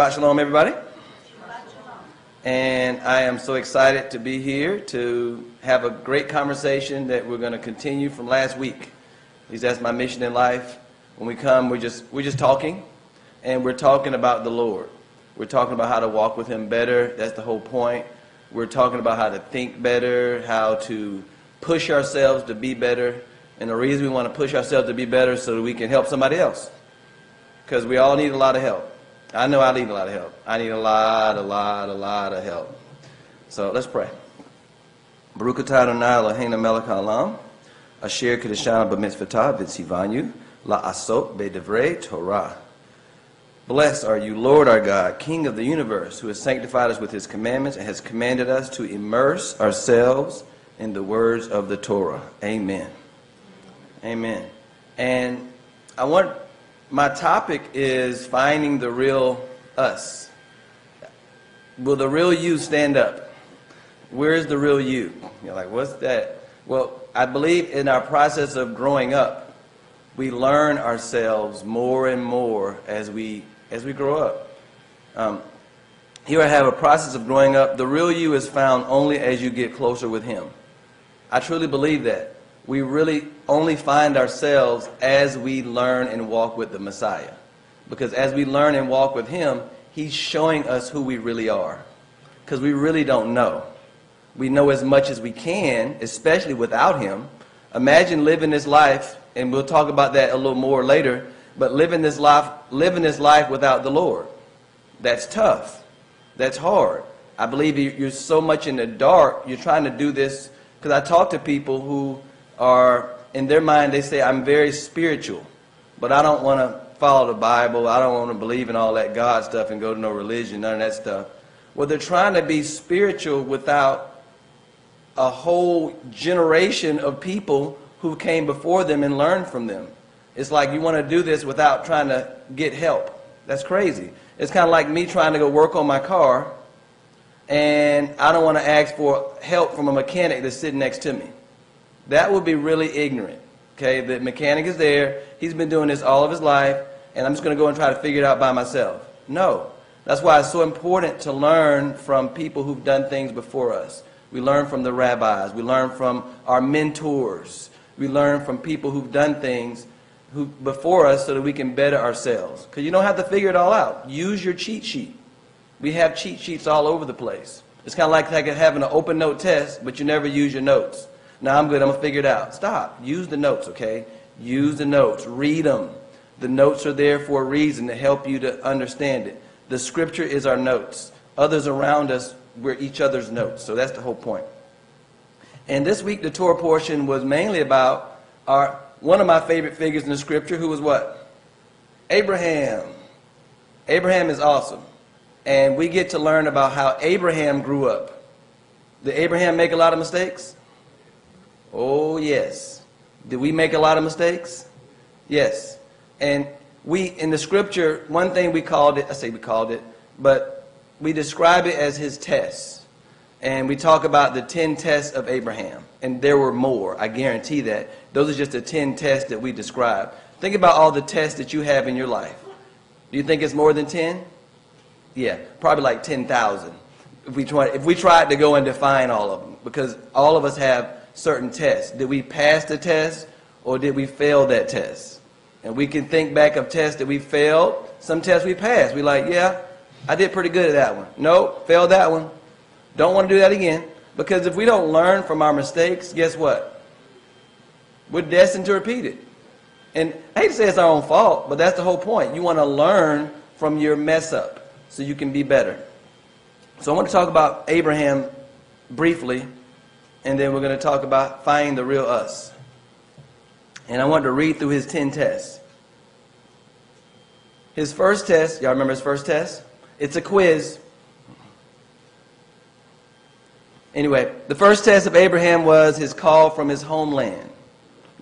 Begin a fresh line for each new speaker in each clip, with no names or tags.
Shabbat Shalom, everybody. And I am so excited to be here to have a great conversation that we're going to continue from last week. Least that's my mission in life. When we come, we're just, we're just talking, and we're talking about the Lord. We're talking about how to walk with Him better. That's the whole point. We're talking about how to think better, how to push ourselves to be better. And the reason we want to push ourselves to be better so that we can help somebody else. Because we all need a lot of help. I know I need a lot of help. I need a lot, a lot, a lot of help. So let's pray. Baruch atah Adonai asher kedeshanu b'mitzvotah v'tzivanyu la'asot be'devrei Torah. Blessed are you, Lord our God, King of the universe, who has sanctified us with his commandments and has commanded us to immerse ourselves in the words of the Torah. Amen. Amen. And I want my topic is finding the real us. Will the real you stand up? Where's the real you? You're like, what's that? Well, I believe in our process of growing up, we learn ourselves more and more as we as we grow up. Um, here I have a process of growing up. The real you is found only as you get closer with Him. I truly believe that we really only find ourselves as we learn and walk with the Messiah. Because as we learn and walk with Him, He's showing us who we really are. Because we really don't know. We know as much as we can, especially without Him. Imagine living this life, and we'll talk about that a little more later, but living this life, living this life without the Lord. That's tough. That's hard. I believe you're so much in the dark, you're trying to do this. Because I talk to people who are, in their mind, they say, I'm very spiritual, but I don't want to follow the Bible. I don't want to believe in all that God stuff and go to no religion, none of that stuff. Well, they're trying to be spiritual without a whole generation of people who came before them and learned from them. It's like you want to do this without trying to get help. That's crazy. It's kind of like me trying to go work on my car, and I don't want to ask for help from a mechanic that's sitting next to me. That would be really ignorant. Okay, the mechanic is there. He's been doing this all of his life, and I'm just going to go and try to figure it out by myself. No. That's why it's so important to learn from people who've done things before us. We learn from the rabbis. We learn from our mentors. We learn from people who've done things who, before us so that we can better ourselves. Because you don't have to figure it all out. Use your cheat sheet. We have cheat sheets all over the place. It's kind of like having an open note test, but you never use your notes. Now I'm good. I'm to figure it out. Stop. Use the notes, okay? Use the notes. Read them. The notes are there for a reason to help you to understand it. The scripture is our notes. Others around us, we're each other's notes. So that's the whole point. And this week, the Torah portion was mainly about our one of my favorite figures in the scripture, who was what? Abraham. Abraham is awesome. And we get to learn about how Abraham grew up. Did Abraham make a lot of mistakes? Oh, yes. Did we make a lot of mistakes? Yes. And we, in the scripture, one thing we called it, I say we called it, but we describe it as his tests. And we talk about the 10 tests of Abraham. And there were more, I guarantee that. Those are just the 10 tests that we describe. Think about all the tests that you have in your life. Do you think it's more than 10? Yeah, probably like 10,000. If we, try, if we tried to go and define all of them, because all of us have certain tests. Did we pass the test or did we fail that test? And we can think back of tests that we failed. Some tests we passed. We like, yeah, I did pretty good at that one. Nope, failed that one. Don't want to do that again. Because if we don't learn from our mistakes, guess what? We're destined to repeat it. And I hate to say it's our own fault, but that's the whole point. You want to learn from your mess up so you can be better. So I want to talk about Abraham briefly and then we're going to talk about finding the real us. And I want to read through his 10 tests. His first test, y'all remember his first test? It's a quiz. Anyway, the first test of Abraham was his call from his homeland.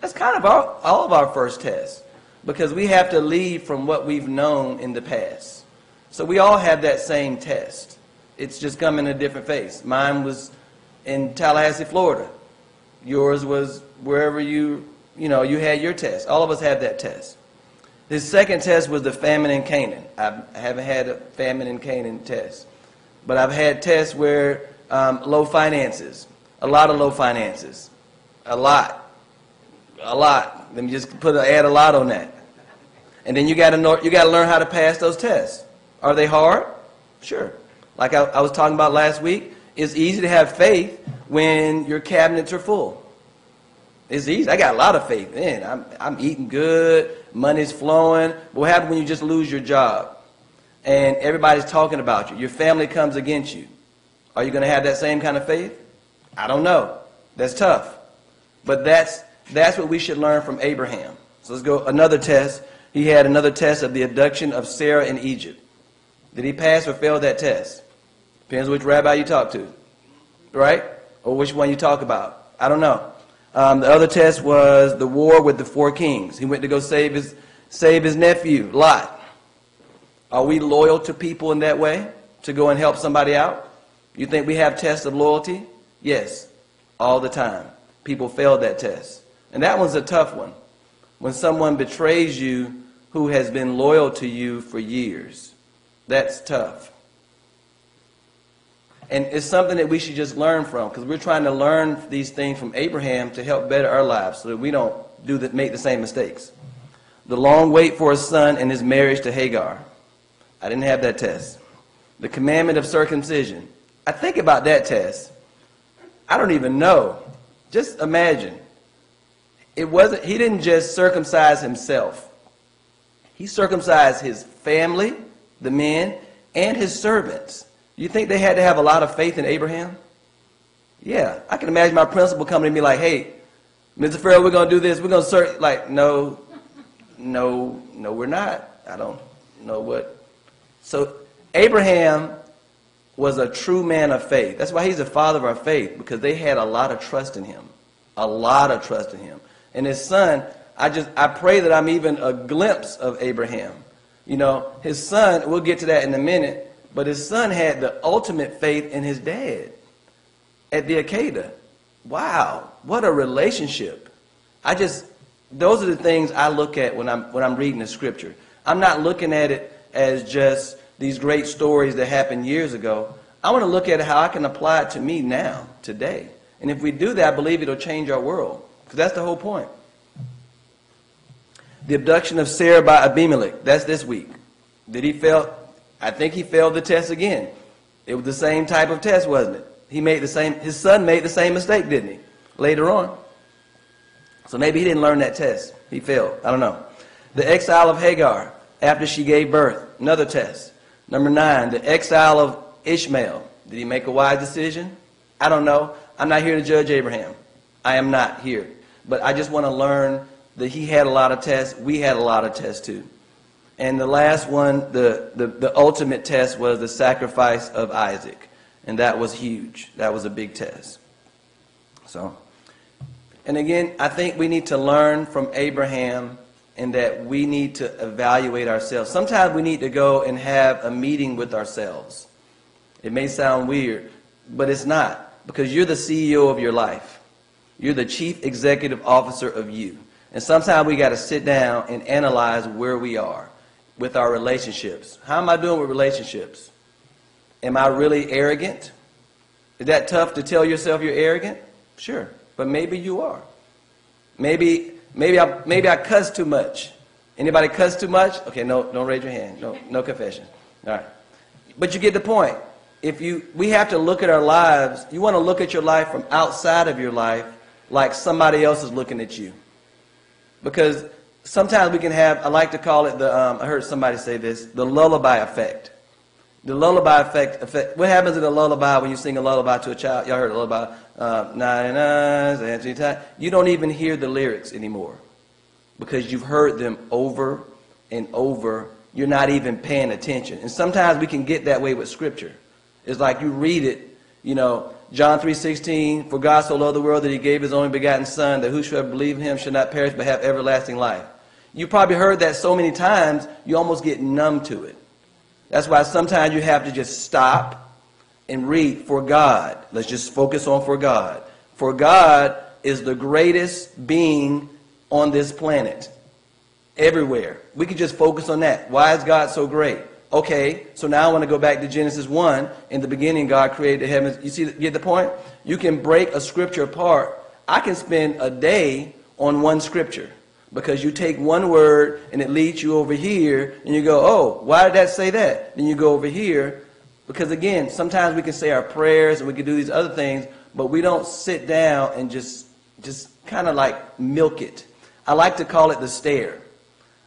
That's kind of all of our first tests because we have to leave from what we've known in the past. So we all have that same test. It's just come in a different face. Mine was in Tallahassee, Florida. Yours was wherever you, you know, you had your test. All of us have that test. His second test was the famine in Canaan. I haven't had a famine in Canaan test, but I've had tests where um, low finances, a lot of low finances, a lot, a lot. Let me just put a, add a lot on that. And then you got to know, you got to learn how to pass those tests. Are they hard? Sure. Like I, I was talking about last week, it's easy to have faith when your cabinets are full. It's easy. I got a lot of faith. Man, I'm, I'm eating good, money's flowing. But what happens when you just lose your job and everybody's talking about you? Your family comes against you. Are you going to have that same kind of faith? I don't know. That's tough. But that's, that's what we should learn from Abraham. So let's go another test. He had another test of the abduction of Sarah in Egypt. Did he pass or fail that test? Depends which rabbi you talk to, right? Or which one you talk about. I don't know. Um, the other test was the war with the four kings. He went to go save his, save his nephew, Lot. Are we loyal to people in that way? To go and help somebody out? You think we have tests of loyalty? Yes, all the time. People fail that test. And that one's a tough one. When someone betrays you who has been loyal to you for years, that's tough. And it's something that we should just learn from because we're trying to learn these things from Abraham to help better our lives so that we don't do make the same mistakes. The long wait for a son and his marriage to Hagar. I didn't have that test. The commandment of circumcision. I think about that test. I don't even know. Just imagine. It wasn't he didn't just circumcise himself. He circumcised his family, the men, and his servants. You think they had to have a lot of faith in Abraham? Yeah, I can imagine my principal coming to me like, "Hey, Mr. Farrell, we're gonna do this. We're gonna search." Like, no, no, no, we're not. I don't know what. So Abraham was a true man of faith. That's why he's the father of our faith because they had a lot of trust in him, a lot of trust in him. And his son, I just I pray that I'm even a glimpse of Abraham. You know, his son. We'll get to that in a minute but his son had the ultimate faith in his dad at the Akedah. Wow, what a relationship. I just, those are the things I look at when I'm, when I'm reading the scripture. I'm not looking at it as just these great stories that happened years ago. I want to look at how I can apply it to me now, today. And if we do that, I believe it'll change our world. Because that's the whole point. The abduction of Sarah by Abimelech. That's this week. Did he fail? I think he failed the test again. It was the same type of test, wasn't it? He made the same, his son made the same mistake, didn't he? Later on. So maybe he didn't learn that test. He failed. I don't know. The exile of Hagar after she gave birth. Another test. Number nine, the exile of Ishmael. Did he make a wise decision? I don't know. I'm not here to judge Abraham. I am not here. But I just want to learn that he had a lot of tests. We had a lot of tests too. And the last one, the, the, the ultimate test was the sacrifice of Isaac. And that was huge. That was a big test. So, and again, I think we need to learn from Abraham in that we need to evaluate ourselves. Sometimes we need to go and have a meeting with ourselves. It may sound weird, but it's not because you're the CEO of your life. You're the chief executive officer of you. And sometimes we got to sit down and analyze where we are with our relationships. How am I doing with relationships? Am I really arrogant? Is that tough to tell yourself you're arrogant? Sure, but maybe you are. Maybe maybe I maybe I cuss too much. Anybody cuss too much? Okay, no, don't raise your hand. No, no confession. All right, but you get the point. If you, we have to look at our lives. You want to look at your life from outside of your life, like somebody else is looking at you, because sometimes we can have, I like to call it the, um, I heard somebody say this, the lullaby effect. The lullaby effect, effect. What happens in a lullaby when you sing a lullaby to a child? Y'all heard a lullaby? Uh, nine nines, You don't even hear the lyrics anymore because you've heard them over and over. You're not even paying attention. And sometimes we can get that way with Scripture. It's like you read it, you know, John 3.16, For God so loved the world that he gave his only begotten Son, that whosoever believe in him should not perish but have everlasting life. You probably heard that so many times, you almost get numb to it. That's why sometimes you have to just stop and read for God. Let's just focus on for God. For God is the greatest being on this planet. everywhere. We can just focus on that. Why is God so great? Okay, so now I want to go back to Genesis 1. In the beginning, God created the heavens. You see, get the point? You can break a scripture apart. I can spend a day on one scripture because you take one word and it leads you over here and you go, oh, why did that say that? Then you go over here because again, sometimes we can say our prayers and we can do these other things, but we don't sit down and just just kind of like milk it. I like to call it the stare.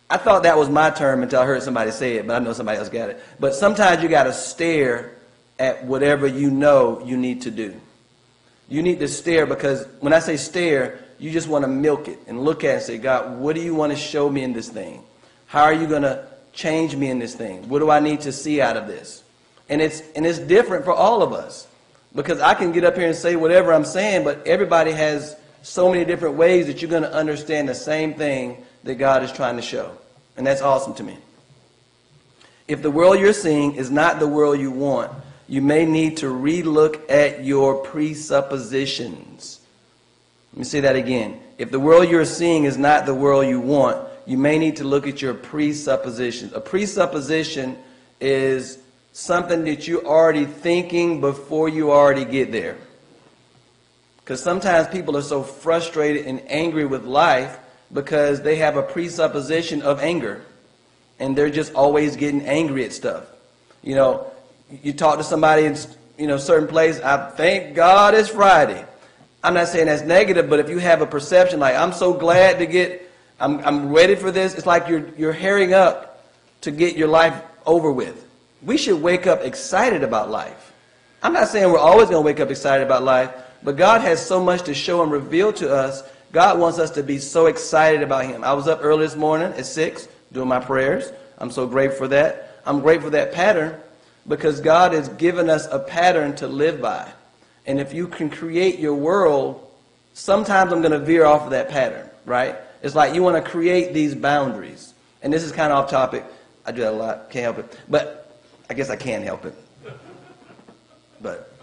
I thought that was my term until I heard somebody say it, but I know somebody else got it. But sometimes you got to stare at whatever you know you need to do. You need to stare because when I say stare, you just want to milk it and look at it and say, God, what do you want to show me in this thing? How are you going to change me in this thing? What do I need to see out of this? And it's, and it's different for all of us because I can get up here and say whatever I'm saying, but everybody has so many different ways that you're going to understand the same thing that God is trying to show. And that's awesome to me. If the world you're seeing is not the world you want, you may need to relook at your presuppositions. Let me say that again. If the world you're seeing is not the world you want, you may need to look at your presuppositions. A presupposition is something that you're already thinking before you already get there. Because sometimes people are so frustrated and angry with life because they have a presupposition of anger. And they're just always getting angry at stuff. You know, you talk to somebody in you know certain place, I thank God it's Friday. I'm not saying that's negative, but if you have a perception like I'm so glad to get I'm I'm ready for this, it's like you're you're hurrying up to get your life over with. We should wake up excited about life. I'm not saying we're always going to wake up excited about life, but God has so much to show and reveal to us. God wants us to be so excited about Him. I was up early this morning at 6 doing my prayers. I'm so grateful for that. I'm grateful for that pattern because God has given us a pattern to live by. And if you can create your world, sometimes I'm going to veer off of that pattern, right? It's like you want to create these boundaries. And this is kind of off topic. I do that a lot, can't help it. But I guess I can help it. But,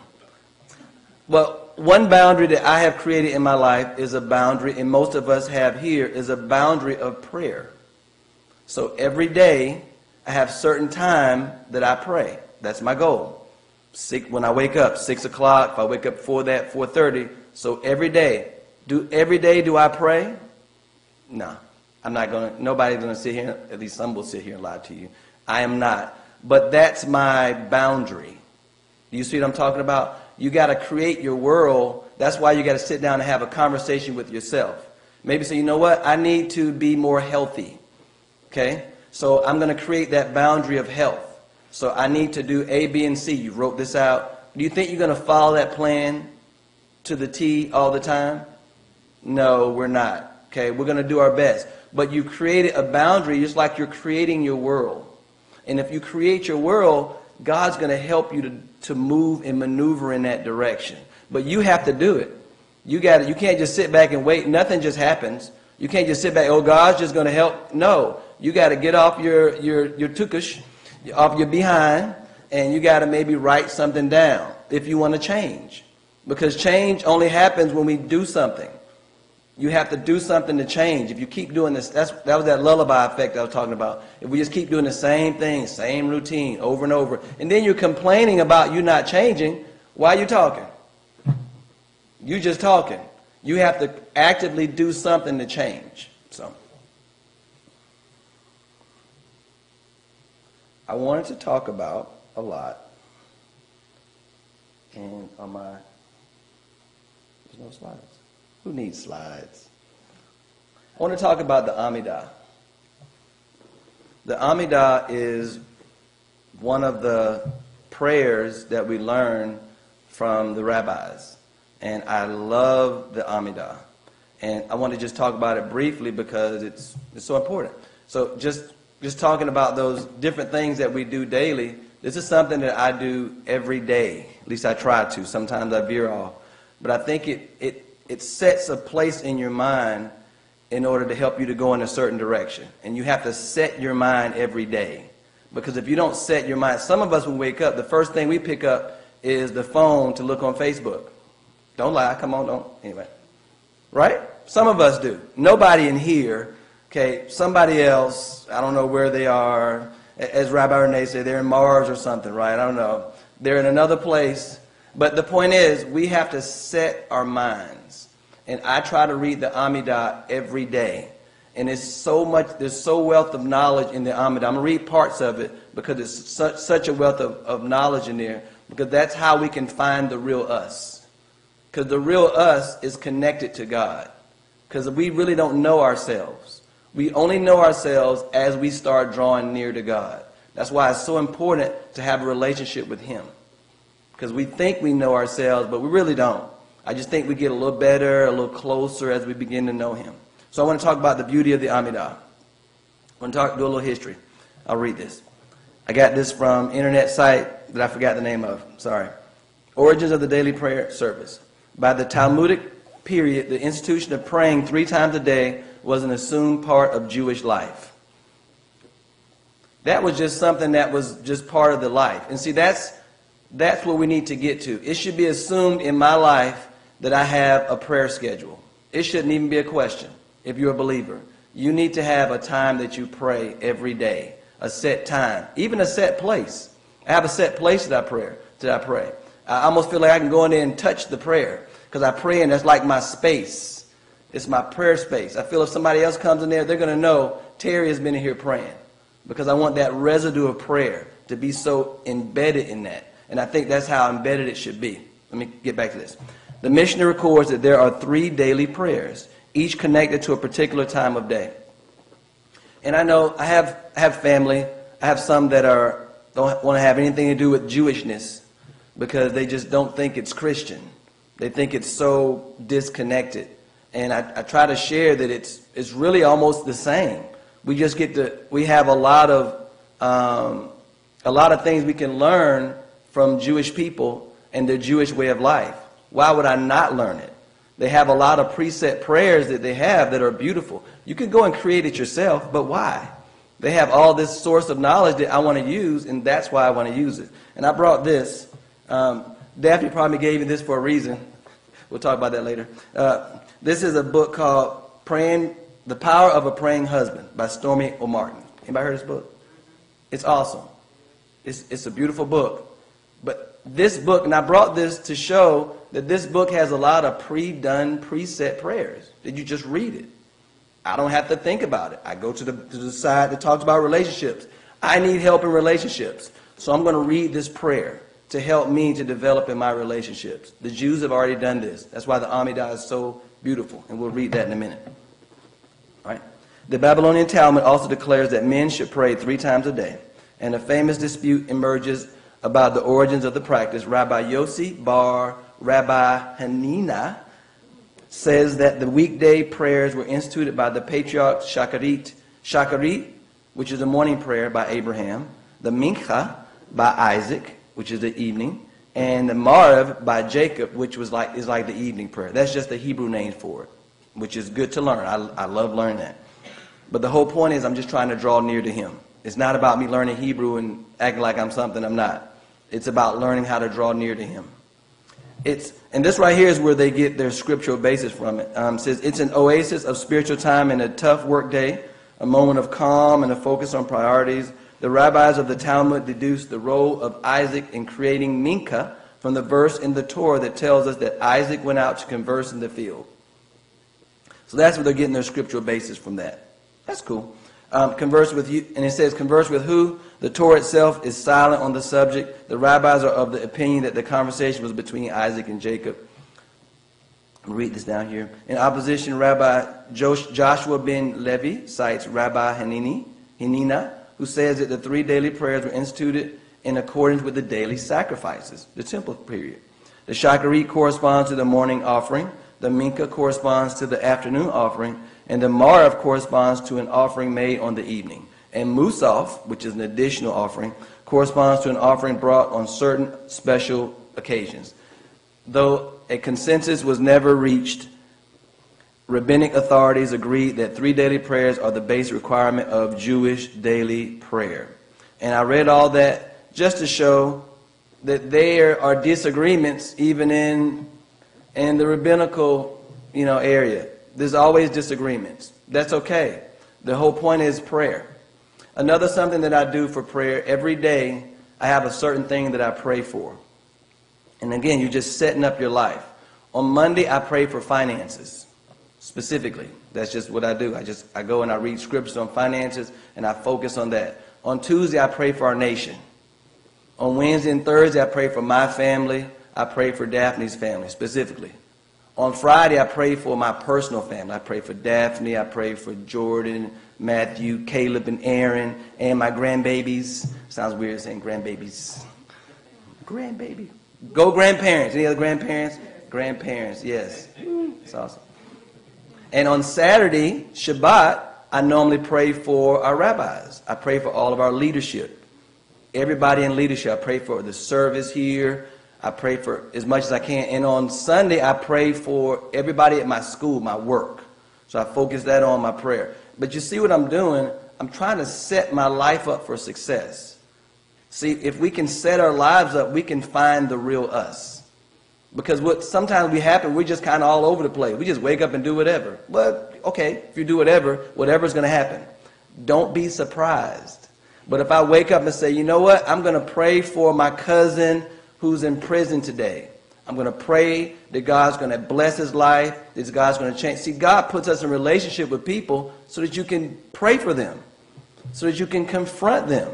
well, one boundary that I have created in my life is a boundary, and most of us have here, is a boundary of prayer. So every day, I have certain time that I pray. That's my goal. Six, when I wake up, six o'clock. If I wake up before that, four thirty. So every day, do every day do I pray? No, I'm not gonna. Nobody's gonna sit here. At least some will sit here and lie to you. I am not. But that's my boundary. Do you see what I'm talking about? You got to create your world. That's why you got to sit down and have a conversation with yourself. Maybe say, you know what? I need to be more healthy. Okay? So I'm going to create that boundary of health. So I need to do A, B, and C. You wrote this out. Do you think you're going to follow that plan to the T all the time? No, we're not. Okay? We're going to do our best. But you created a boundary just like you're creating your world. And if you create your world, God's going to help you to, to move and maneuver in that direction. But you have to do it. You got to, You can't just sit back and wait. Nothing just happens. You can't just sit back. Oh, God's just going to help. No, you got to get off your your your tukush, off your behind, and you got to maybe write something down if you want to change, because change only happens when we do something. You have to do something to change. If you keep doing this, that's, that was that lullaby effect I was talking about. If we just keep doing the same thing, same routine over and over, and then you're complaining about you not changing, why are you talking? You just talking. You have to actively do something to change. So, I wanted to talk about a lot, and on my there's no slides. Who needs slides? I want to talk about the Amidah. The Amidah is one of the prayers that we learn from the rabbis. And I love the Amidah. And I want to just talk about it briefly because it's, it's so important. So just, just talking about those different things that we do daily, this is something that I do every day. At least I try to. Sometimes I veer off. But I think it, it it sets a place in your mind in order to help you to go in a certain direction. And you have to set your mind every day. Because if you don't set your mind, some of us when we wake up, the first thing we pick up is the phone to look on Facebook. Don't lie, come on, don't. Anyway. Right? Some of us do. Nobody in here Okay, somebody else, I don't know where they are, as Rabbi Renee said, they're in Mars or something, right? I don't know. They're in another place. But the point is, we have to set our minds. And I try to read the Amidah every day. And it's so much, there's so wealth of knowledge in the Amidah. I'm going to read parts of it because it's such, such a wealth of, of knowledge in there. Because that's how we can find the real us. Because the real us is connected to God. Because we really don't know ourselves. We only know ourselves as we start drawing near to God. That's why it's so important to have a relationship with Him. Because we think we know ourselves, but we really don't. I just think we get a little better, a little closer as we begin to know Him. So I want to talk about the beauty of the Amidah. I want to talk, do a little history. I'll read this. I got this from internet site that I forgot the name of. Sorry. Origins of the Daily Prayer Service. By the Talmudic period, the institution of praying three times a day was an assumed part of Jewish life. That was just something that was just part of the life. And see, that's, that's what we need to get to. It should be assumed in my life that I have a prayer schedule. It shouldn't even be a question if you're a believer. You need to have a time that you pray every day, a set time, even a set place. I have a set place that I pray. That I pray. I almost feel like I can go in there and touch the prayer because I pray and that's like my space. It's my prayer space. I feel if somebody else comes in there, they're going to know Terry has been in here praying because I want that residue of prayer to be so embedded in that. And I think that's how embedded it should be. Let me get back to this. The Mishnah records that there are three daily prayers, each connected to a particular time of day. And I know I have, I have family. I have some that are don't want to have anything to do with Jewishness because they just don't think it's Christian. They think it's so disconnected. And I, I try to share that it's, it's really almost the same. We just get to, we have a lot of, um, a lot of things we can learn from Jewish people and their Jewish way of life. Why would I not learn it? They have a lot of preset prayers that they have that are beautiful. You can go and create it yourself, but why? They have all this source of knowledge that I want to use, and that's why I want to use it. And I brought this. Um, Daphne probably gave me this for a reason. We'll talk about that later. Uh, this is a book called Praying The Power of a Praying Husband by Stormie Omartian. Anybody heard this book? It's awesome. It's, it's a beautiful book. But this book, and I brought this to show that this book has a lot of pre-done, preset prayers that you just read it. I don't have to think about it. I go to the, to the side that talks about relationships. I need help in relationships. So I'm going to read this prayer to help me to develop in my relationships. The Jews have already done this. That's why the Amidah is so beautiful, and we'll read that in a minute. All right? The Babylonian Talmud also declares that men should pray three times a day, and a famous dispute emerges about the origins of the practice. Rabbi Yossi bar Rabbi Hanina says that the weekday prayers were instituted by the patriarch Shacharit, Shacharit, which is the morning prayer by Abraham, the Mincha by Isaac, which is the evening, and the Maariv by Jacob, which was like is like the evening prayer. That's just the Hebrew name for it, which is good to learn. I, I love learning that. But the whole point is I'm just trying to draw near to him. It's not about me learning Hebrew and acting like I'm something I'm not. It's about learning how to draw near to him. It's and this right here is where they get their scriptural basis from it. Um, it says it's an oasis of spiritual time in a tough work day, a moment of calm and a focus on priorities, the rabbis of the Talmud deduced the role of Isaac in creating Mincha from the verse in the Torah that tells us that Isaac went out to converse in the field. So that's where they're getting their scriptural basis from that. That's cool. Um, converse with you, and it says, converse with who? The Torah itself is silent on the subject. The rabbis are of the opinion that the conversation was between Isaac and Jacob. I'll read this down here. In opposition, Rabbi Joshua ben Levi cites Rabbi Hanini, Hanina, who says that the three daily prayers were instituted in accordance with the daily sacrifices, the temple period. The Shacharit corresponds to the morning offering, the Mincha corresponds to the afternoon offering, and the Maariv corresponds to an offering made on the evening. And Musaf, which is an additional offering, corresponds to an offering brought on certain special occasions. Though a consensus was never reached rabbinic authorities agreed that three daily prayers are the base requirement of Jewish daily prayer. And I read all that just to show that there are disagreements even in in the rabbinical, you know, area. There's always disagreements. That's okay. The whole point is prayer. Another something that I do for prayer every day, I have a certain thing that I pray for. And again, you're just setting up your life. On Monday, I pray for finances specifically. That's just what I do. I just I go and I read scriptures on finances and I focus on that. On Tuesday, I pray for our nation. On Wednesday and Thursday, I pray for my family. I pray for Daphne's family specifically. On Friday, I pray for my personal family. I pray for Daphne. I pray for Jordan, Matthew, Caleb, and Aaron, and my grandbabies. Sounds weird saying grandbabies. Grandbaby. Go grandparents. Any other grandparents? Grandparents, yes. It's awesome. And on Saturday, Shabbat, I normally pray for our rabbis. I pray for all of our leadership. Everybody in leadership. I pray for the service here. I pray for as much as I can. And on Sunday, I pray for everybody at my school, my work. So I focus that on my prayer. But you see what I'm doing? I'm trying to set my life up for success. See, if we can set our lives up, we can find the real us. Because what sometimes we happen, we're just kind of all over the place. We just wake up and do whatever. But okay, if you do whatever, whatever's going to happen. Don't be surprised. But if I wake up and say, you know what, I'm going to pray for my cousin who's in prison today. I'm going to pray that God's going to bless his life, that God's going to change. See, God puts us in relationship with people so that you can pray for them, so that you can confront them,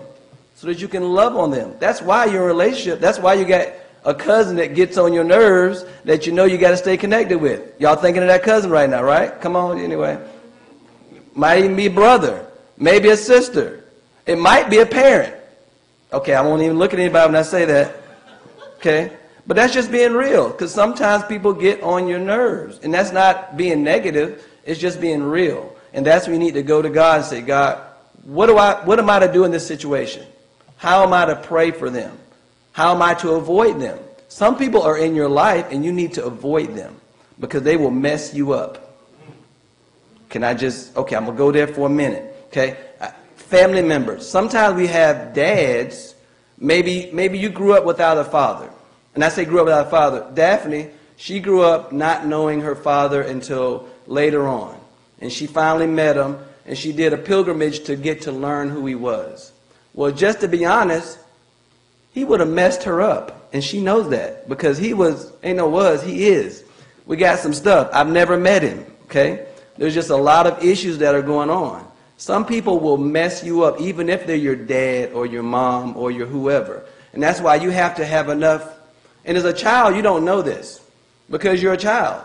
so that you can love on them. That's why you're in relationship. That's why you got a cousin that gets on your nerves that you know you got to stay connected with. Y'all thinking of that cousin right now, right? Come on, anyway. Might even be a brother, maybe a sister. It might be a parent. Okay, I won't even look at anybody when I say that. Okay? But that's just being real because sometimes people get on your nerves. And that's not being negative, it's just being real. And that's when you need to go to God and say, God, what, do I, what am I to do in this situation? How am I to pray for them? How am I to avoid them? Some people are in your life and you need to avoid them because they will mess you up. Can I just, okay, I'm going to go there for a minute. Okay? Uh, family members. Sometimes we have dads, maybe, maybe you grew up without a father. And I say grew up without a father. Daphne, she grew up not knowing her father until later on. And she finally met him, and she did a pilgrimage to get to learn who he was. Well, just to be honest, he would have messed her up. And she knows that because he was, ain't no was, he is. We got some stuff. I've never met him, okay? There's just a lot of issues that are going on. Some people will mess you up, even if they're your dad or your mom or your whoever. And that's why you have to have enough and as a child, you don't know this because you're a child,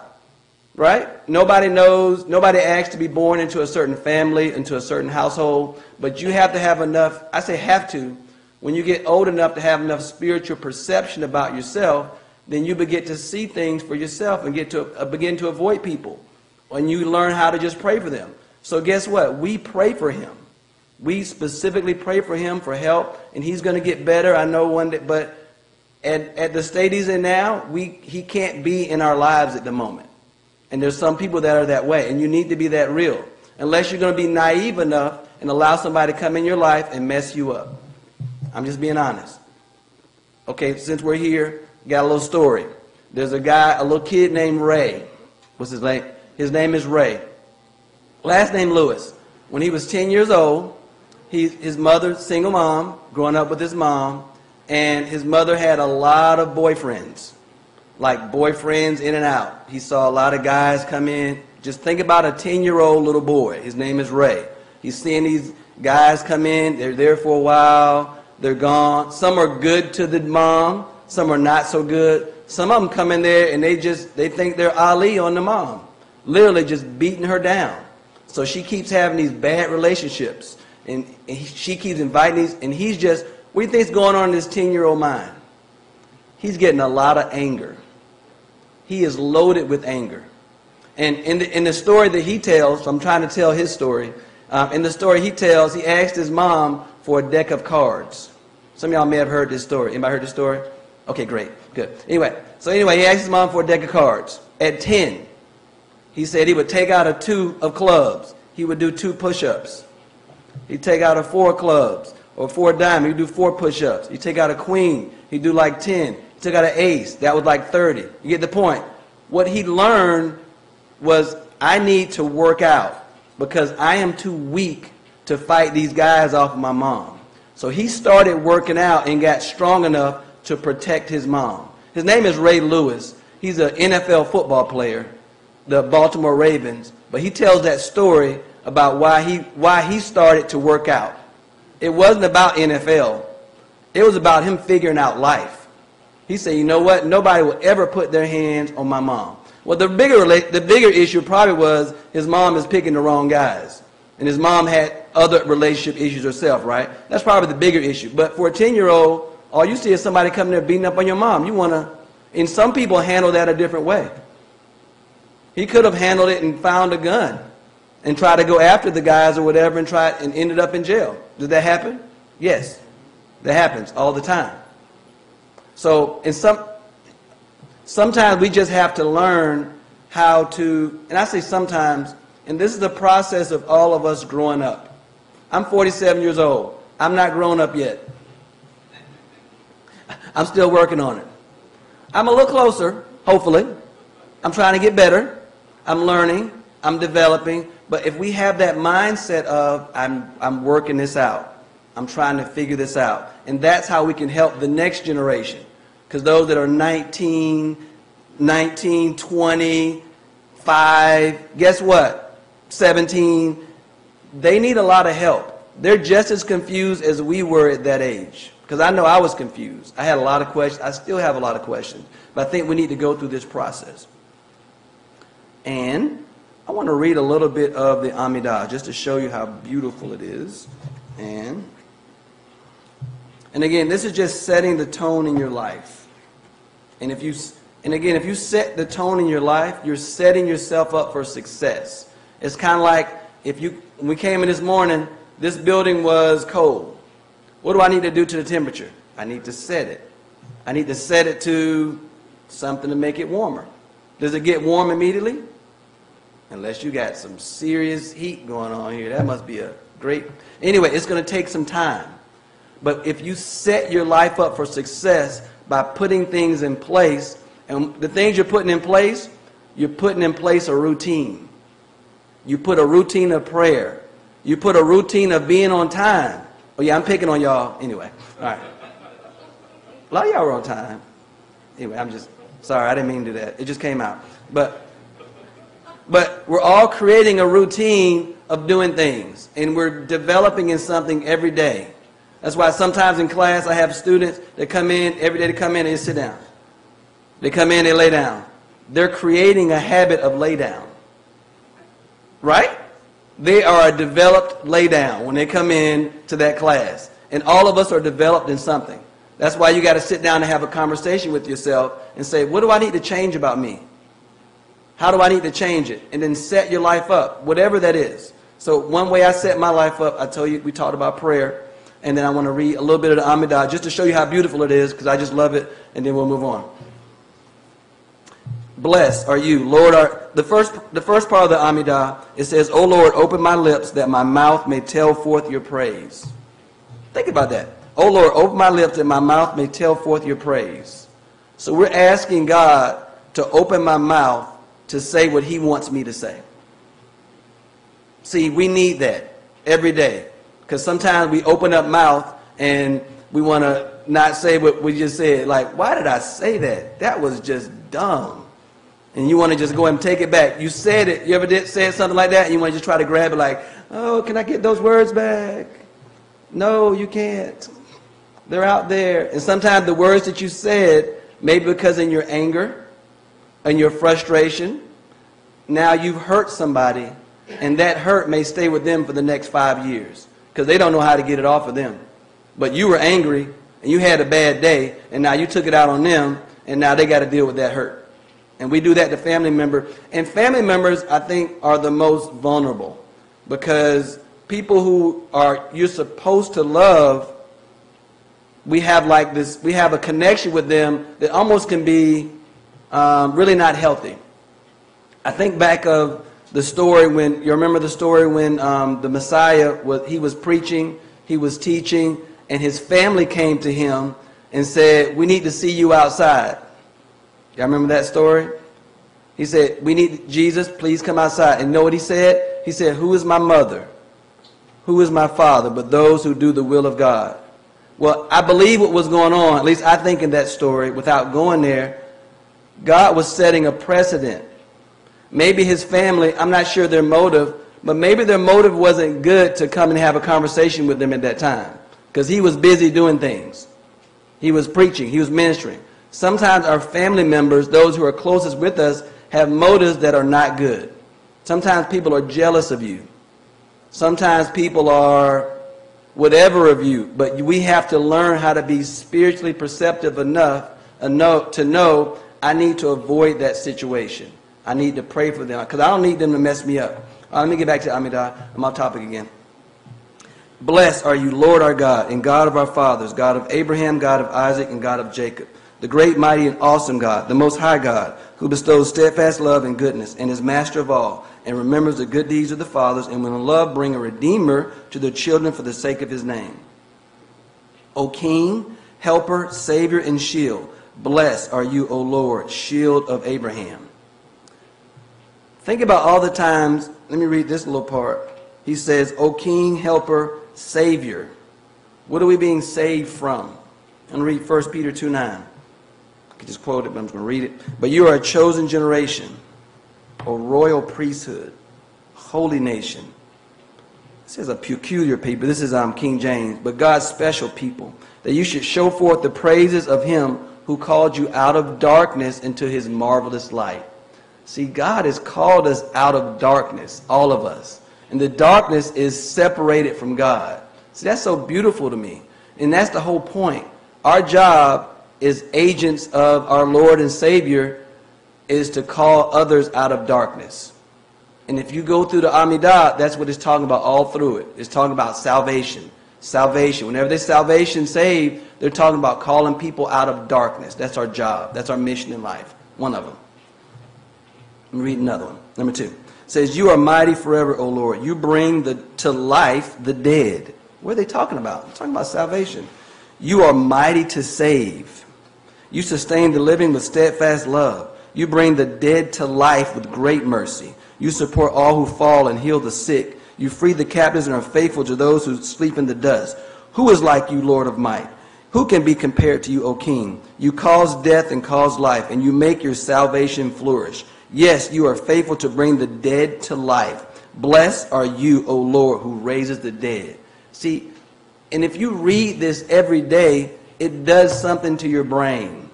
right? Nobody knows, nobody asks to be born into a certain family, into a certain household, but you have to have enough, I say have to, when you get old enough to have enough spiritual perception about yourself, then you begin to see things for yourself and get to uh, begin to avoid people. When you learn how to just pray for them. So guess what? We pray for him. We specifically pray for him for help, and he's going to get better. I know one day, but at, at the state he's in now, we, he can't be in our lives at the moment. And there's some people that are that way, and you need to be that real. Unless you're going to be naive enough and allow somebody to come in your life and mess you up. I'm just being honest. Okay, since we're here, got a little story. There's a guy, a little kid named Ray. What's his name? His name is Ray. Last name Lewis. When he was 10 years old, he, his mother, single mom, growing up with his mom, and his mother had a lot of boyfriends, like boyfriends in and out. He saw a lot of guys come in. Just think about a 10 year old little boy. His name is Ray. He's seeing these guys come in, they're there for a while, they're gone. Some are good to the mom, some are not so good. Some of them come in there and they just they think they're Ali on the mom, literally just beating her down. So she keeps having these bad relationships, and, and she keeps inviting these, and he's just what do you think's going on in this 10 year old mind? He's getting a lot of anger. He is loaded with anger. And in the, in the story that he tells, I'm trying to tell his story. Um, in the story he tells, he asked his mom for a deck of cards. Some of y'all may have heard this story. Anybody heard this story? Okay, great. Good. Anyway, so anyway, he asked his mom for a deck of cards. At 10, he said he would take out a two of clubs. He would do two push ups. He'd take out a four clubs or four diamond, you do four push-ups. He'd take out a queen, He'd do like 10. You took out an ace, that was like 30. You get the point. What he learned was, I need to work out.
because I am too weak to fight these guys off of my mom. So he started working out and got strong enough to protect his mom. His name is Ray Lewis. He's an NFL football player, the Baltimore Ravens. But he tells that story about why he, why he started to work out. It wasn't about NFL. It was about him figuring out life. He said, you know what? Nobody will ever put their hands on my mom. Well, the bigger, the bigger issue probably was his mom is picking the wrong guys. And his mom had other relationship issues herself, right? That's probably the bigger issue. But for a 10-year-old, all you see is somebody coming there beating up on your mom. You want to, and some people handle that a different way. He could have handled it and found a gun and tried to go after the guys or whatever and tried and ended up in jail. Did that happen? Yes. That happens all the time. So in some sometimes we just have to learn how to and I say sometimes, and this is the process of all of us growing up. I'm 47 years old. I'm not grown up yet. I'm still working on it. I'm a little closer, hopefully. I'm trying to get better. I'm learning. I'm developing. But if we have that mindset of, I'm, I'm working this out, I'm trying to figure this out, and that's how we can help the next generation. Because those that are 19, 19, 20, 5, guess what? 17, they need a lot of help. They're just as confused as we were at that age. Because I know I was confused. I had a lot of questions. I still have a lot of questions. But I think we need to go through this process. And I want to read a little bit of the Amidah just to show you how beautiful it is. And, and again, this is just setting the tone in your life. And if you and again, if you set the tone in your life, you're setting yourself up for success. It's kind of like if you when we came in this morning, this building was cold. What do I need to do to the temperature? I need to set it. I need to set it to something to make it warmer. Does it get warm immediately? Unless you got some serious heat going on here. That must be a great. Anyway, it's going to take some time. But if you set your life up for success by putting things in place, and the things you're putting in place, you're putting in place a routine. You put a routine of prayer. You put a routine of being on time. Oh, yeah, I'm picking on y'all. Anyway, all right. A lot of y'all were on time. Anyway, I'm just sorry. I didn't mean to do that. It just came out. But, but we're all creating a routine of doing things, and we're developing in something every day. That's why sometimes in class I have students that come in every day to come in and sit down. They come in, they lay down. They're creating a habit of lay down. Right? they are a developed laydown when they come in to that class. And all of us are developed in something. That's why you got to sit down and have a conversation with yourself and say, what do I need to change about me? How do I need to change it? And then set your life up, whatever that is. So one way I set my life up, I told you, we talked about prayer. And then I want to read a little bit of the Amidah just to show you how beautiful it is because I just love it. And then we'll move on. Blessed are you, Lord. Are, the, first, the first part of the Amidah, it says, O Lord, open my lips that my mouth may tell forth your praise. Think about that. O Lord, open my lips that my mouth may tell forth your praise. So we're asking God to open my mouth to say what he wants me to say. See, we need that every day. Because sometimes we open up mouth and we want to not say what we just said. Like, why did I say that? That was just dumb and you want to just go and take it back. You said it. You ever did say something like that, and you want to just try to grab it like, oh, can I get those words back? No, you can't. They're out there. And sometimes the words that you said, maybe because in your anger and your frustration, now you've hurt somebody, and that hurt may stay with them for the next five years because they don't know how to get it off of them. But you were angry, and you had a bad day, and now you took it out on them, and now they got to deal with that hurt. And we do that to family members. And family members, I think, are the most vulnerable because people who are you're supposed to love, we have like this, we have a connection with them that almost can be um, really not healthy. I think back of the story when you remember the story when um, the Messiah was he was preaching, he was teaching, and his family came to him and said, "We need to see you outside." Y'all remember that story? He said, We need Jesus, please come outside. And know what he said? He said, Who is my mother? Who is my father? But those who do the will of God. Well, I believe what was going on, at least I think in that story, without going there, God was setting a precedent. Maybe his family, I'm not sure their motive, but maybe their motive wasn't good to come and have a conversation with them at that time because he was busy doing things. He was preaching, he was ministering. Sometimes our family members, those who are closest with us, have motives that are not good. Sometimes people are jealous of you. Sometimes people are whatever of you, but we have to learn how to be spiritually perceptive enough enough to know I need to avoid that situation. I need to pray for them because I don't need them to mess me up. Uh, let me get back to Amidah. I'm off topic again. Blessed are you, Lord our God, and God of our fathers, God of Abraham, God of Isaac, and God of Jacob, the great, mighty, and awesome God, the most high God, who bestows steadfast love and goodness, and is master of all, and remembers the good deeds of the fathers, and will in love bring a redeemer to the children for the sake of his name. O King, helper, savior, and shield, blessed are you, O Lord, shield of Abraham. Think about all the times, let me read this little part. He says, O King, helper, Savior. What are we being saved from? To read 1 Peter 2 9. Could just quote it, but I'm just going to read it. But you are a chosen generation, a royal priesthood, holy nation. This is a peculiar people. This is um, King James, but God's special people, that you should show forth the praises of him who called you out of darkness into his marvelous light. See, God has called us out of darkness, all of us. And the darkness is separated from God. See, that's so beautiful to me. And that's the whole point. Our job as agents of our Lord and Savior is to call others out of darkness. And if you go through the Amidah, that's what it's talking about all through it. It's talking about salvation. Salvation. Whenever there's salvation saved, they're talking about calling people out of darkness. That's our job. That's our mission in life. One of them. Let me read another one. Number two says, You are mighty forever, O Lord. You bring the, to life the dead. What are they talking about? They're talking about salvation. You are mighty to save. You sustain the living with steadfast love. You bring the dead to life with great mercy. You support all who fall and heal the sick. You free the captives and are faithful to those who sleep in the dust. Who is like you, Lord of might? Who can be compared to you, O King? You cause death and cause life, and you make your salvation flourish. Yes, you are faithful to bring the dead to life. Blessed are you, O Lord, who raises the dead. See, and if you read this every day, it does something to your brain.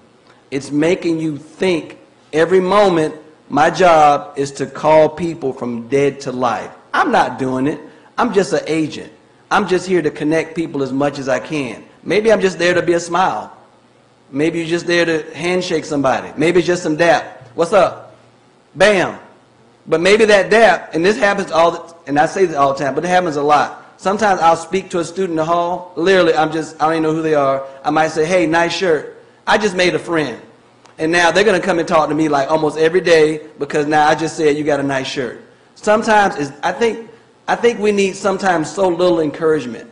It's making you think every moment, my job is to call people from dead to life. I'm not doing it. I'm just an agent. I'm just here to connect people as much as I can. Maybe I'm just there to be a smile. Maybe you're just there to handshake somebody. Maybe it's just some dap. What's up? Bam. But maybe that dap, and this happens all the, and I say this all the time, but it happens a lot. Sometimes I'll speak to a student in the hall. Literally, I'm just, I don't even know who they are. I might say, hey, nice shirt. I just made a friend. And now they're going to come and talk to me like almost every day because now I just said you got a nice shirt. Sometimes I think, I think we need sometimes so little encouragement.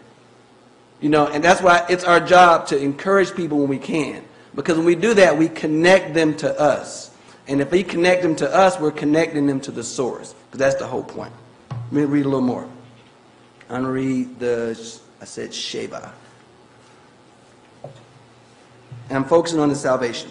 You know, and that's why it's our job to encourage people when we can. Because when we do that, we connect them to us. And if we connect them to us, we're connecting them to the source. Because that's the whole point. Let me read a little more. Read the, I said Sheba. And I'm focusing on the salvation.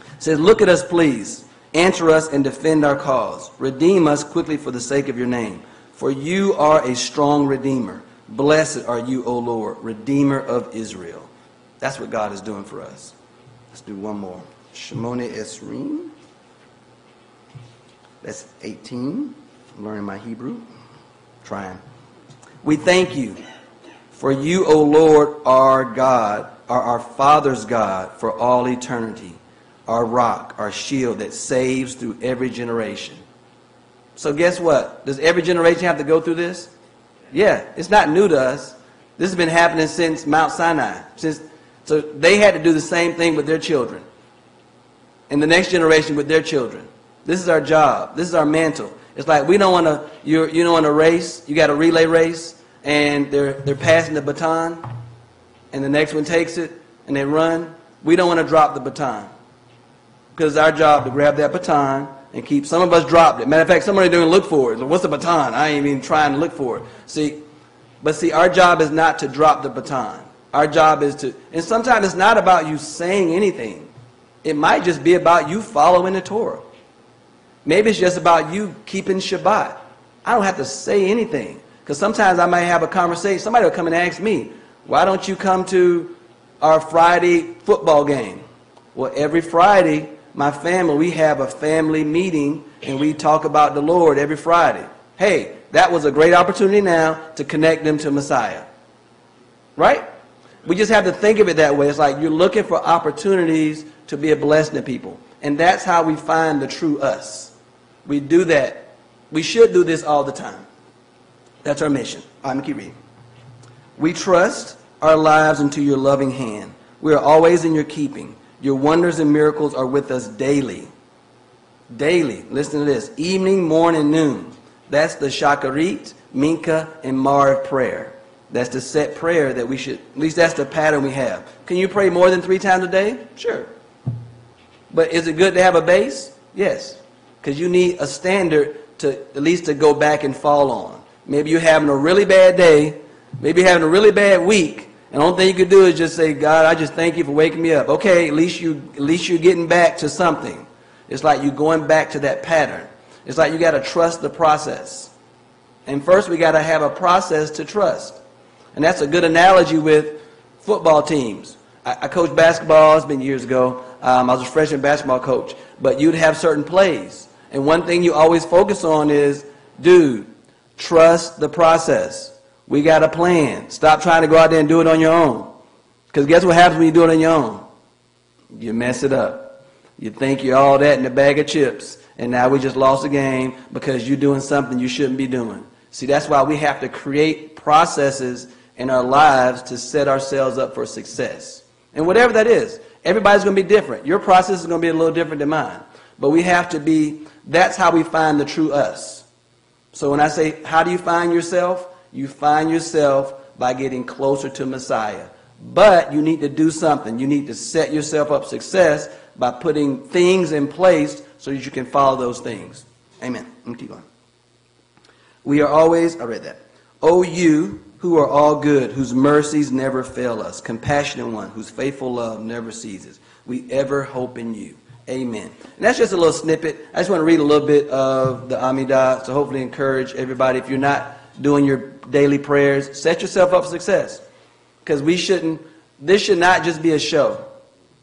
It says, Look at us, please. Answer us and defend our cause. Redeem us quickly for the sake of your name. For you are a strong redeemer. Blessed are you, O Lord, redeemer of Israel. That's what God is doing for us. Let's do one more. Shemone Esrim. That's 18. I'm learning my Hebrew. Trying. We thank you, for you, O Lord, our God, are our Father's God for all eternity, our rock, our shield that saves through every generation. So, guess what? Does every generation have to go through this? Yeah, it's not new to us. This has been happening since Mount Sinai. Since, so, they had to do the same thing with their children and the next generation with their children. This is our job. This is our mantle. It's like we don't want to. You you know in a race, you got a relay race, and they're they're passing the baton, and the next one takes it, and they run. We don't want to drop the baton because it's our job to grab that baton and keep, some of us dropped it. Matter of fact, somebody doing look for it. What's the baton? I ain't even trying to look for it. See, but see, our job is not to drop the baton. Our job is to, and sometimes it's not about you saying anything. It might just be about you following the Torah. Maybe it's just about you keeping Shabbat. I don't have to say anything. Because sometimes I might have a conversation. Somebody will come and ask me, why don't you come to our Friday football game? Well, every Friday, my family, we have a family meeting and we talk about the Lord every Friday. Hey, that was a great opportunity now to connect them to Messiah. Right? We just have to think of it that way. It's like you're looking for opportunities to be a blessing to people. And that's how we find the true us. We do that. We should do this all the time. That's our mission. I'm keep reading. We trust our lives into your loving hand. We are always in your keeping. Your wonders and miracles are with us daily. Daily. Listen to this. Evening, morning, noon. That's the Shacharit, Mincha, and Maariv prayer. That's the set prayer that we should, at least that's the pattern we have. Can you pray more than three times a day? Sure. But is it good to have a base? Yes. Because you need a standard to at least to go back and fall on. Maybe you're having a really bad day. Maybe you're having a really bad week. And the only thing you could do is just say, God, I just thank you for waking me up. Okay, at least you at least you're getting back to something. It's like you're going back to that pattern. It's like you got to trust the process. And first we got to have a process to trust. And that's a good analogy with football teams. I, I coached basketball, it's been years ago. Um, I was a freshman basketball coach. But you'd have certain plays. And one thing you always focus on is, dude, trust the process. We got a plan. Stop trying to go out there and do it on your own. Because guess what happens when you do it on your own? You mess it up. You think you're all that in a bag of chips. And now we just lost the game because you're doing something you shouldn't be doing. See, that's why we have to create processes in our lives to set ourselves up for success. And whatever that is, everybody's going to be different. Your process is going to be a little different than mine. But we have to be, that's how we find the true us. So when I say, how do you find yourself? You find yourself by getting closer to Messiah. But you need to do something. You need to set yourself up success by putting things in place so that you can follow those things. Amen. Let me keep going. We are always, I read that. O you who are all good, whose mercies never fail us, compassionate one, whose faithful love never ceases. We ever hope in you. Amen. And that's just a little snippet. I just want to read a little bit of the Amidah to hopefully encourage everybody. If you're not doing your daily prayers, set yourself up for success. Because we shouldn't, this should not just be a show.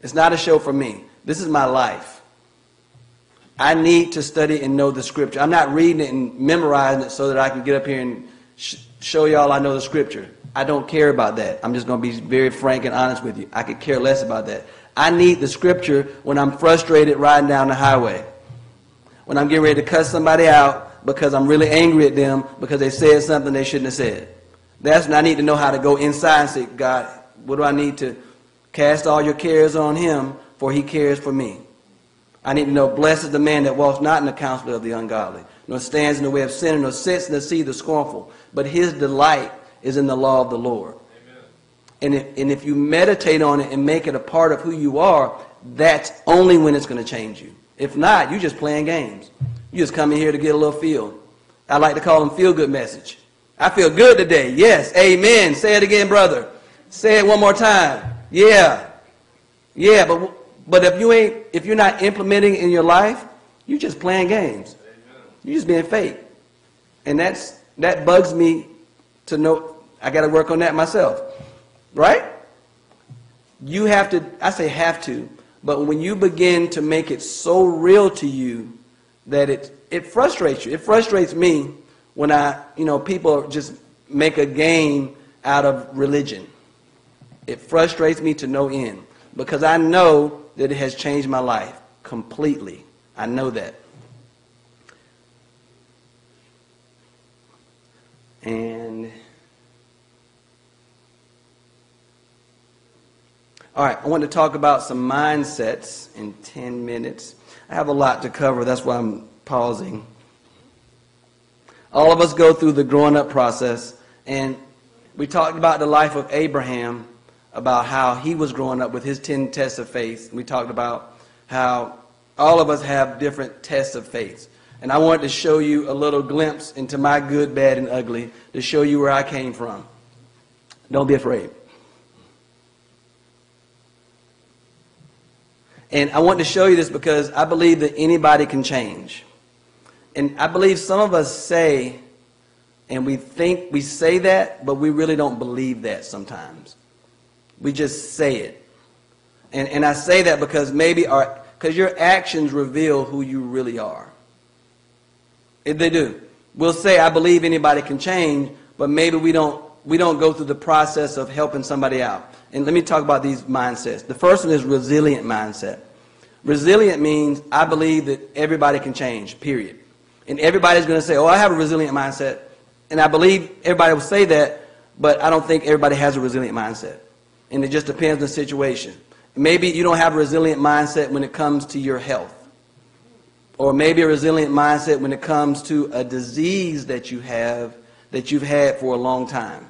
It's not a show for me. This is my life. I need to study and know the scripture. I'm not reading it and memorizing it so that I can get up here and sh- show y'all I know the scripture. I don't care about that. I'm just going to be very frank and honest with you. I could care less about that. I need the scripture when I'm frustrated riding down the highway. When I'm getting ready to cut somebody out because I'm really angry at them because they said something they shouldn't have said. That's when I need to know how to go inside and say, God, what do I need to cast all your cares on him for he cares for me. I need to know, blessed is the man that walks not in the counsel of the ungodly, nor stands in the way of sin, nor sits in the seat of the scornful, but his delight is in the law of the Lord. And if, and if you meditate on it and make it a part of who you are, that's only when it's going to change you. If not, you're just playing games. You just come in here to get a little feel. I like to call them feel good message. I feel good today. Yes. Amen. Say it again, brother. Say it one more time. Yeah. Yeah, but but if you ain't if you're not implementing in your life, you're just playing games. You're just being fake. And that's that bugs me to know I got to work on that myself. Right? You have to, I say have to, but when you begin to make it so real to you that it, it frustrates you. It frustrates me when I, you know, people just make a game out of religion. It frustrates me to no end because I know that it has changed my life completely. I know that. And all right, I want to talk about some mindsets in 10 minutes. I have a lot to cover, that's why I'm pausing. All of us go through the growing up process, and we talked about the life of Abraham, about how he was growing up with his 10 tests of faith. We talked about how All of us have different tests of faith. And I wanted to show you a little glimpse into my good, bad, and ugly to show you where I came from. Don't be afraid. And I want to show you this because I believe that anybody can change. And I believe some of us say, and we think we say that, but we really don't believe that sometimes. We just say it. And, and I say that because maybe our, because your actions reveal who you really are. If they do. We'll say, I believe anybody can change, but maybe we don't, we don't go through the process of helping somebody out. And let me talk about these mindsets. The first one is resilient mindset. Resilient means I believe that everybody can change, period. And everybody's going to say, oh, I have a resilient mindset. And I believe everybody will say that, but I don't think everybody has a resilient mindset. And it just depends on the situation. Maybe you don't have a resilient mindset when it comes to your health. Or maybe a resilient mindset when it comes to a disease that you have that you've had for a long time.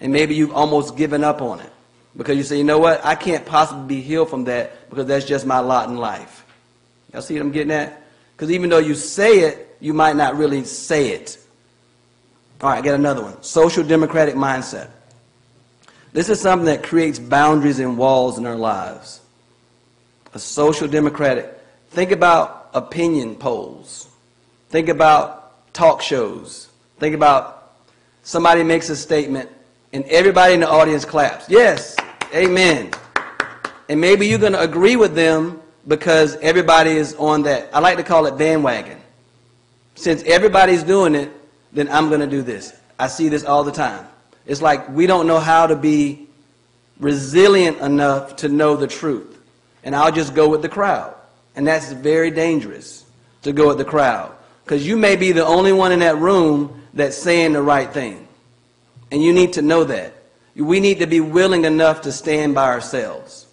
And maybe you've almost given up on it. Because you say, you know what, I can't possibly be healed from that because that's just my lot in life. Y'all see what I'm getting at? Because even though you say it, you might not really say it. All right, I got another one. Social democratic mindset. This is something that creates boundaries and walls in our lives. A social democratic. Think about opinion polls. Think about talk shows. Think about somebody makes a statement and everybody in the audience claps. Yes, amen. And maybe you're going to agree with them because everybody is on that. I like to call it bandwagon. Since everybody's doing it, then I'm going to do this. I see this all the time. It's like we don't know how to be resilient enough to know the truth. And I'll just go with the crowd. And that's very dangerous to go with the crowd. Because you may be the only one in that room that's saying the right thing. And you need to know that. We need to be willing enough to stand by ourselves.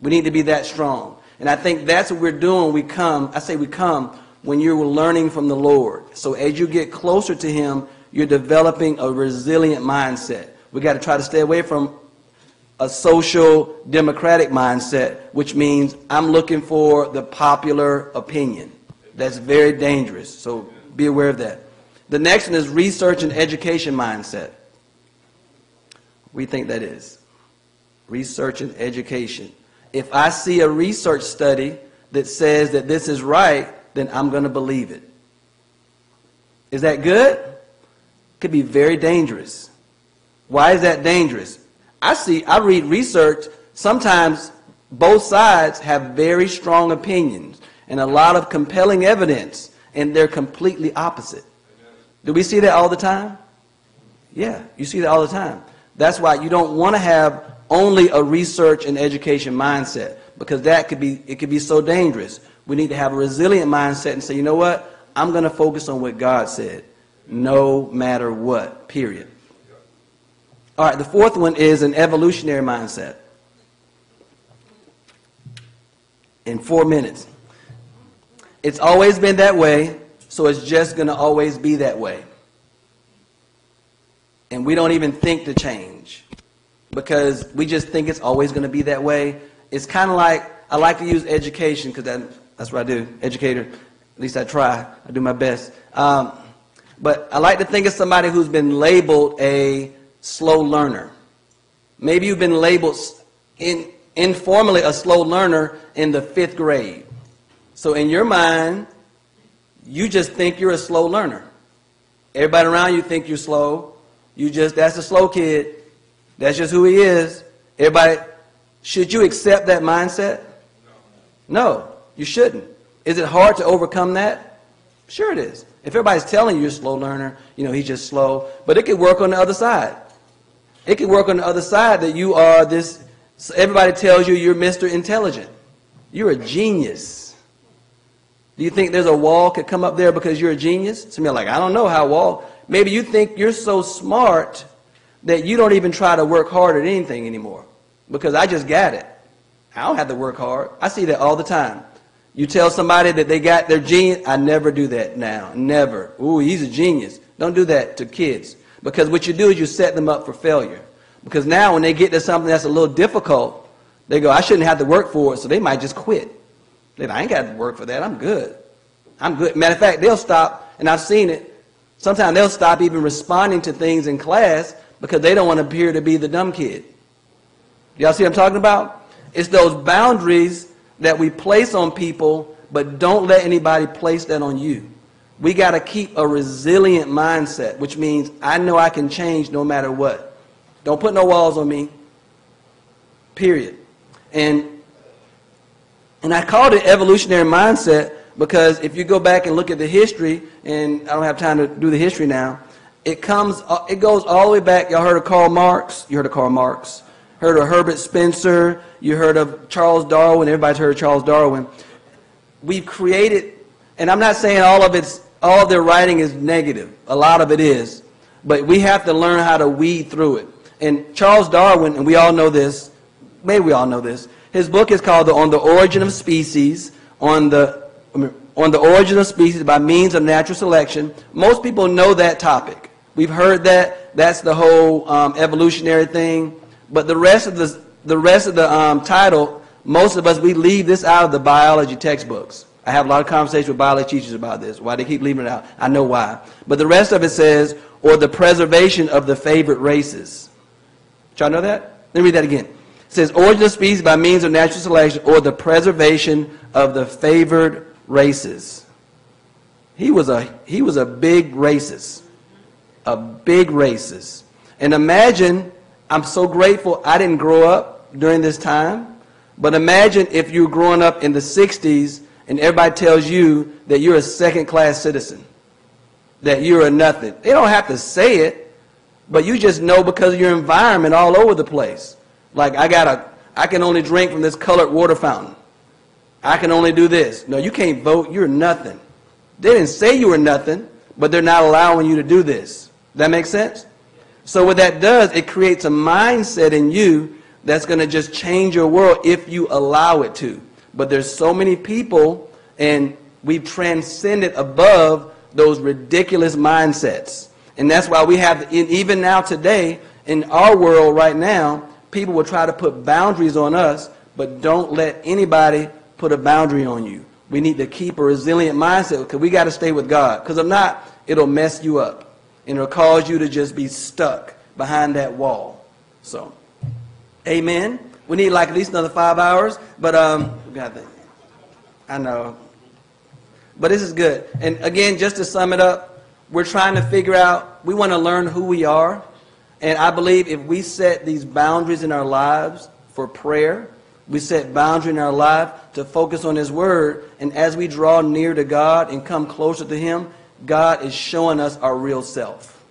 We need to be that strong. And I think that's what we're doing. We come, I say we come, when you're learning from the Lord. So as you get closer to Him, you're developing a resilient mindset. We got to try to stay away from a social democratic mindset, which means I'm looking for the popular opinion. That's very dangerous. So be aware of that. The next one is research and education mindset. We think that is research and education. If I see a research study that says that this is right, then I'm going to believe it. Is that good? Could be very dangerous. Why is that dangerous? I see, I read research, sometimes both sides have very strong opinions and a lot of compelling evidence, and they're completely opposite. Do we see that all the time? Yeah, you see that all the time. That's why you don't want to have only a research and education mindset because that could be it could be so dangerous. We need to have a resilient mindset and say, you know what? I'm going to focus on what God said, no matter what. Period. All right, the fourth one is an evolutionary mindset. In four minutes. It's always been that way, so it's just going to always be that way. And we don't even think to change because we just think it's always going to be that way. It's kind of like I like to use education because that, that's what I do, educator. At least I try. I do my best. Um, but I like to think of somebody who's been labeled a slow learner. Maybe you've been labeled in, informally a slow learner in the fifth grade. So in your mind, you just think you're a slow learner. Everybody around you think you're slow. You just, that's a slow kid. That's just who he is. Everybody, should you accept that mindset? No, you shouldn't. Is it hard to overcome that? Sure it is. If everybody's telling you you're a slow learner, you know, he's just slow, but it could work on the other side. It could work on the other side that you are this, everybody tells you you're Mr. Intelligent. You're a genius. Do you think there's a wall could come up there because you're a genius? People are like, I don't know how wall. Maybe you think you're so smart that you don't even try to work hard at anything anymore because I just got it. I don't have to work hard. I see that all the time. You tell somebody that they got their genius, I never do that now. Never. Ooh, he's a genius. Don't do that to kids. Because what you do is you set them up for failure. Because now when they get to something that's a little difficult, they go, I shouldn't have to work for it, so they might just quit. They I ain't got to work for that. I'm good. I'm good. Matter of fact, they'll stop, and I've seen it. Sometimes they'll stop even responding to things in class because they don't want to appear to be the dumb kid. Y'all see what I'm talking about? It's those boundaries that we place on people, but don't let anybody place that on you. We got to keep a resilient mindset, which means I know I can change no matter what. Don't put no walls on me. Period. And and I called it evolutionary mindset because if you go back and look at the history, and I don't have time to do the history now, it comes, it goes all the way back. Y'all heard of Karl Marx? You heard of Karl Marx? Heard of Herbert Spencer? You heard of Charles Darwin? Everybody's heard of Charles Darwin. We've created, and I'm not saying all of it's, all of their writing is negative. A lot of it is, but we have to learn how to weed through it. And Charles Darwin, and we all know this, maybe we all know this. His book is called the, "On the Origin of Species." On the on the origin of species by means of natural selection. Most people know that topic. We've heard that. That's the whole um, evolutionary thing. But the rest of the the rest of the um, title, most of us we leave this out of the biology textbooks. I have a lot of conversations with biology teachers about this. Why they keep leaving it out? I know why. But the rest of it says, or the preservation of the favorite races. Y'all know that? Let me read that again. It says, origin of species by means of natural selection, or the preservation of the favored races. He was a he was a big racist, a big racist. And imagine, I'm so grateful I didn't grow up during this time. But imagine if you're growing up in the 60s and everybody tells you that you're a second class citizen, that you're a nothing. They don't have to say it, but you just know because of your environment all over the place. Like I got a, I can only drink from this colored water fountain. I can only do this. No, you can't vote. You're nothing. They didn't say you were nothing, but they're not allowing you to do this. That makes sense? So what that does, it creates a mindset in you that's going to just change your world if you allow it to. But there's so many people, and we've transcended above those ridiculous mindsets. And that's why we have, even now today, in our world right now, people will try to put boundaries on us, but don't let anybody put a boundary on you. We need to keep a resilient mindset because we got to stay with God. Because if not, it'll mess you up. And it'll cause you to just be stuck behind that wall. So, amen. We need like at least another five hours. But, um, the, I know. But this is good. And again, just to sum it up, we're trying to figure out, we want to learn who we are. And I believe if we set these boundaries in our lives for prayer, we set boundary in our life to focus on His Word. And as we draw near to God and come closer to Him, God is showing us our real self.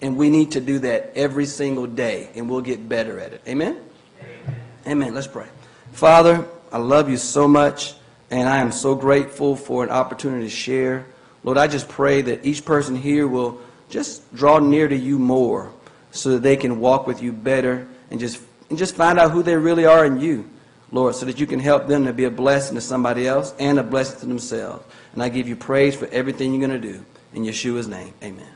And we need to do that every single day, and we'll get better at it. Amen? Amen. Amen. Let's pray. Father, I love you so much, and I am so grateful for an opportunity to share. Lord, I just pray that each person here will just draw near to you more so that they can walk with you better and just, and just find out who they really are in you. Lord, so that you can help them to be a blessing to somebody else and a blessing to themselves. And I give you praise for everything you're going to do. In Yeshua's name, amen.